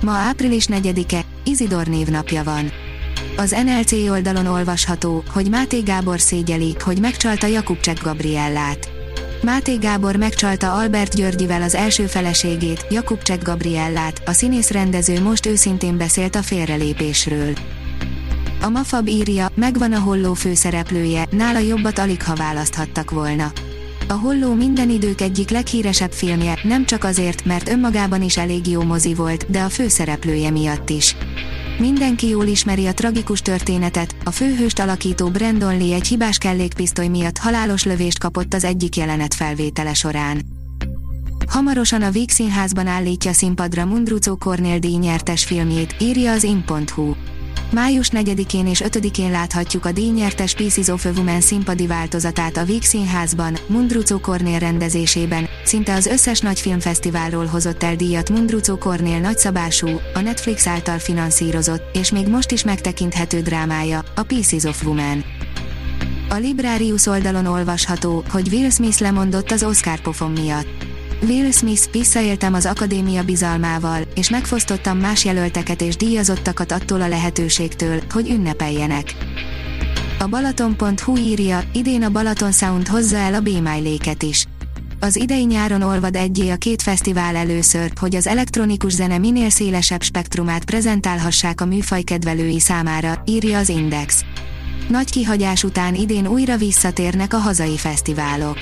Ma április 4-e, Izidor névnapja van. Az NLC oldalon olvasható, hogy Máté Gábor szégyeli, hogy megcsalta Jakubcsek Gabriellát. Máté Gábor megcsalta Albert Györgyivel az első feleségét, Jakubcsek Gabriellát, a színész rendező most őszintén beszélt a félrelépésről. A Mafab írja, megvan a holló főszereplője, nála jobbat alig ha választhattak volna. A Holló minden idők egyik leghíresebb filmje, nem csak azért, mert önmagában is elég jó mozi volt, de a főszereplője miatt is. Mindenki jól ismeri a tragikus történetet, a főhőst alakító Brandon Lee egy hibás kellékpisztoly miatt halálos lövést kapott az egyik jelenet felvétele során. Hamarosan a Víg Színházban állítja színpadra Mundrucó Kornél díj filmjét, írja az in.hu. Május 4-én és 5-én láthatjuk a díjnyertes Pieces of a Woman színpadi változatát a Víg Színházban, Mundrucó Kornél rendezésében, szinte az összes nagy filmfesztiválról hozott el díjat Mundrucó Kornél nagyszabású, a Netflix által finanszírozott, és még most is megtekinthető drámája, a Pieces of Woman. A Librarius oldalon olvasható, hogy Will Smith lemondott az Oscar pofon miatt. Will Smith, visszaéltem az akadémia bizalmával, és megfosztottam más jelölteket és díjazottakat attól a lehetőségtől, hogy ünnepeljenek. A Balaton.hu írja, idén a Balaton Sound hozza el a b is. Az idei nyáron olvad egyé a két fesztivál először, hogy az elektronikus zene minél szélesebb spektrumát prezentálhassák a műfaj kedvelői számára, írja az Index. Nagy kihagyás után idén újra visszatérnek a hazai fesztiválok.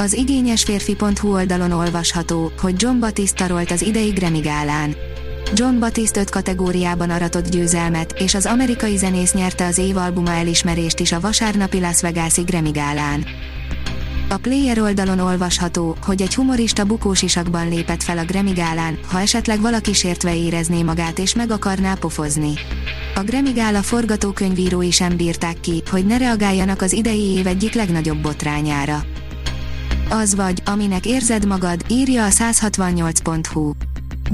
Az igényes férfi.hu oldalon olvasható, hogy John Batista rolt az idei Grammy gálán. John Batiste 5 kategóriában aratott győzelmet, és az amerikai zenész nyerte az év albuma elismerést is a vasárnapi Las Vegas-i Grammy gálán. A Player oldalon olvasható, hogy egy humorista bukósisakban lépett fel a Grammy gálán, ha esetleg valaki sértve érezné magát és meg akarná pofozni. A Grammy gála forgatókönyvírói sem bírták ki, hogy ne reagáljanak az idei év egyik legnagyobb botrányára. Az vagy, aminek érzed magad, írja a 168.hu.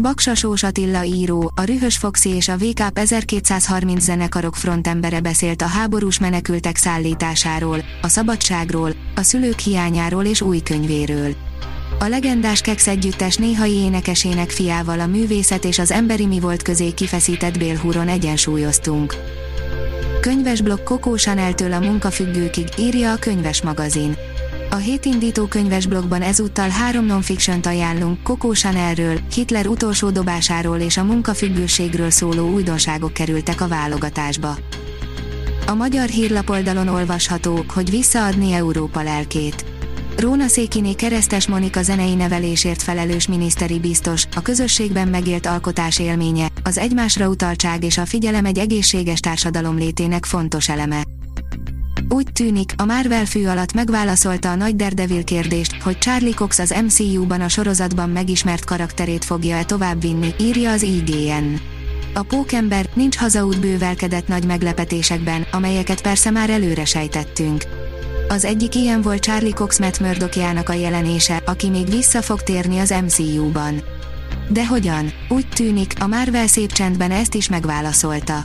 Baksasós Attila író, a Rühös Foxi és a VK 1230 zenekarok frontembere beszélt a háborús menekültek szállításáról, a szabadságról, a szülők hiányáról és új könyvéről. A legendás Kex együttes néhai énekesének fiával a művészet és az emberi mi volt közé kifeszített bélhúron egyensúlyoztunk. Könyvesblokk Kokó Chanel-től a munkafüggőkig, írja a könyves magazin. A hétindító könyves blogban ezúttal három non-fiction ajánlunk Coco Chanelről, Hitler utolsó dobásáról és a munkafüggőségről szóló újdonságok kerültek a válogatásba. A magyar hírlapoldalon olvasható, hogy visszaadni Európa lelkét. Róna Székiné keresztes Monika zenei nevelésért felelős miniszteri biztos, a közösségben megélt alkotás élménye, az egymásra utaltság és a figyelem egy egészséges társadalom létének fontos eleme. Úgy tűnik, a Marvel fő alatt megválaszolta a nagy Daredevil kérdést, hogy Charlie Cox az MCU-ban a sorozatban megismert karakterét fogja-e továbbvinni, írja az IGN. A pókember nincs hazaút bővelkedett nagy meglepetésekben, amelyeket persze már előre sejtettünk. Az egyik ilyen volt Charlie Cox Matt Murdockjának a jelenése, aki még vissza fog térni az MCU-ban. De hogyan? Úgy tűnik, a Marvel szép csendben ezt is megválaszolta.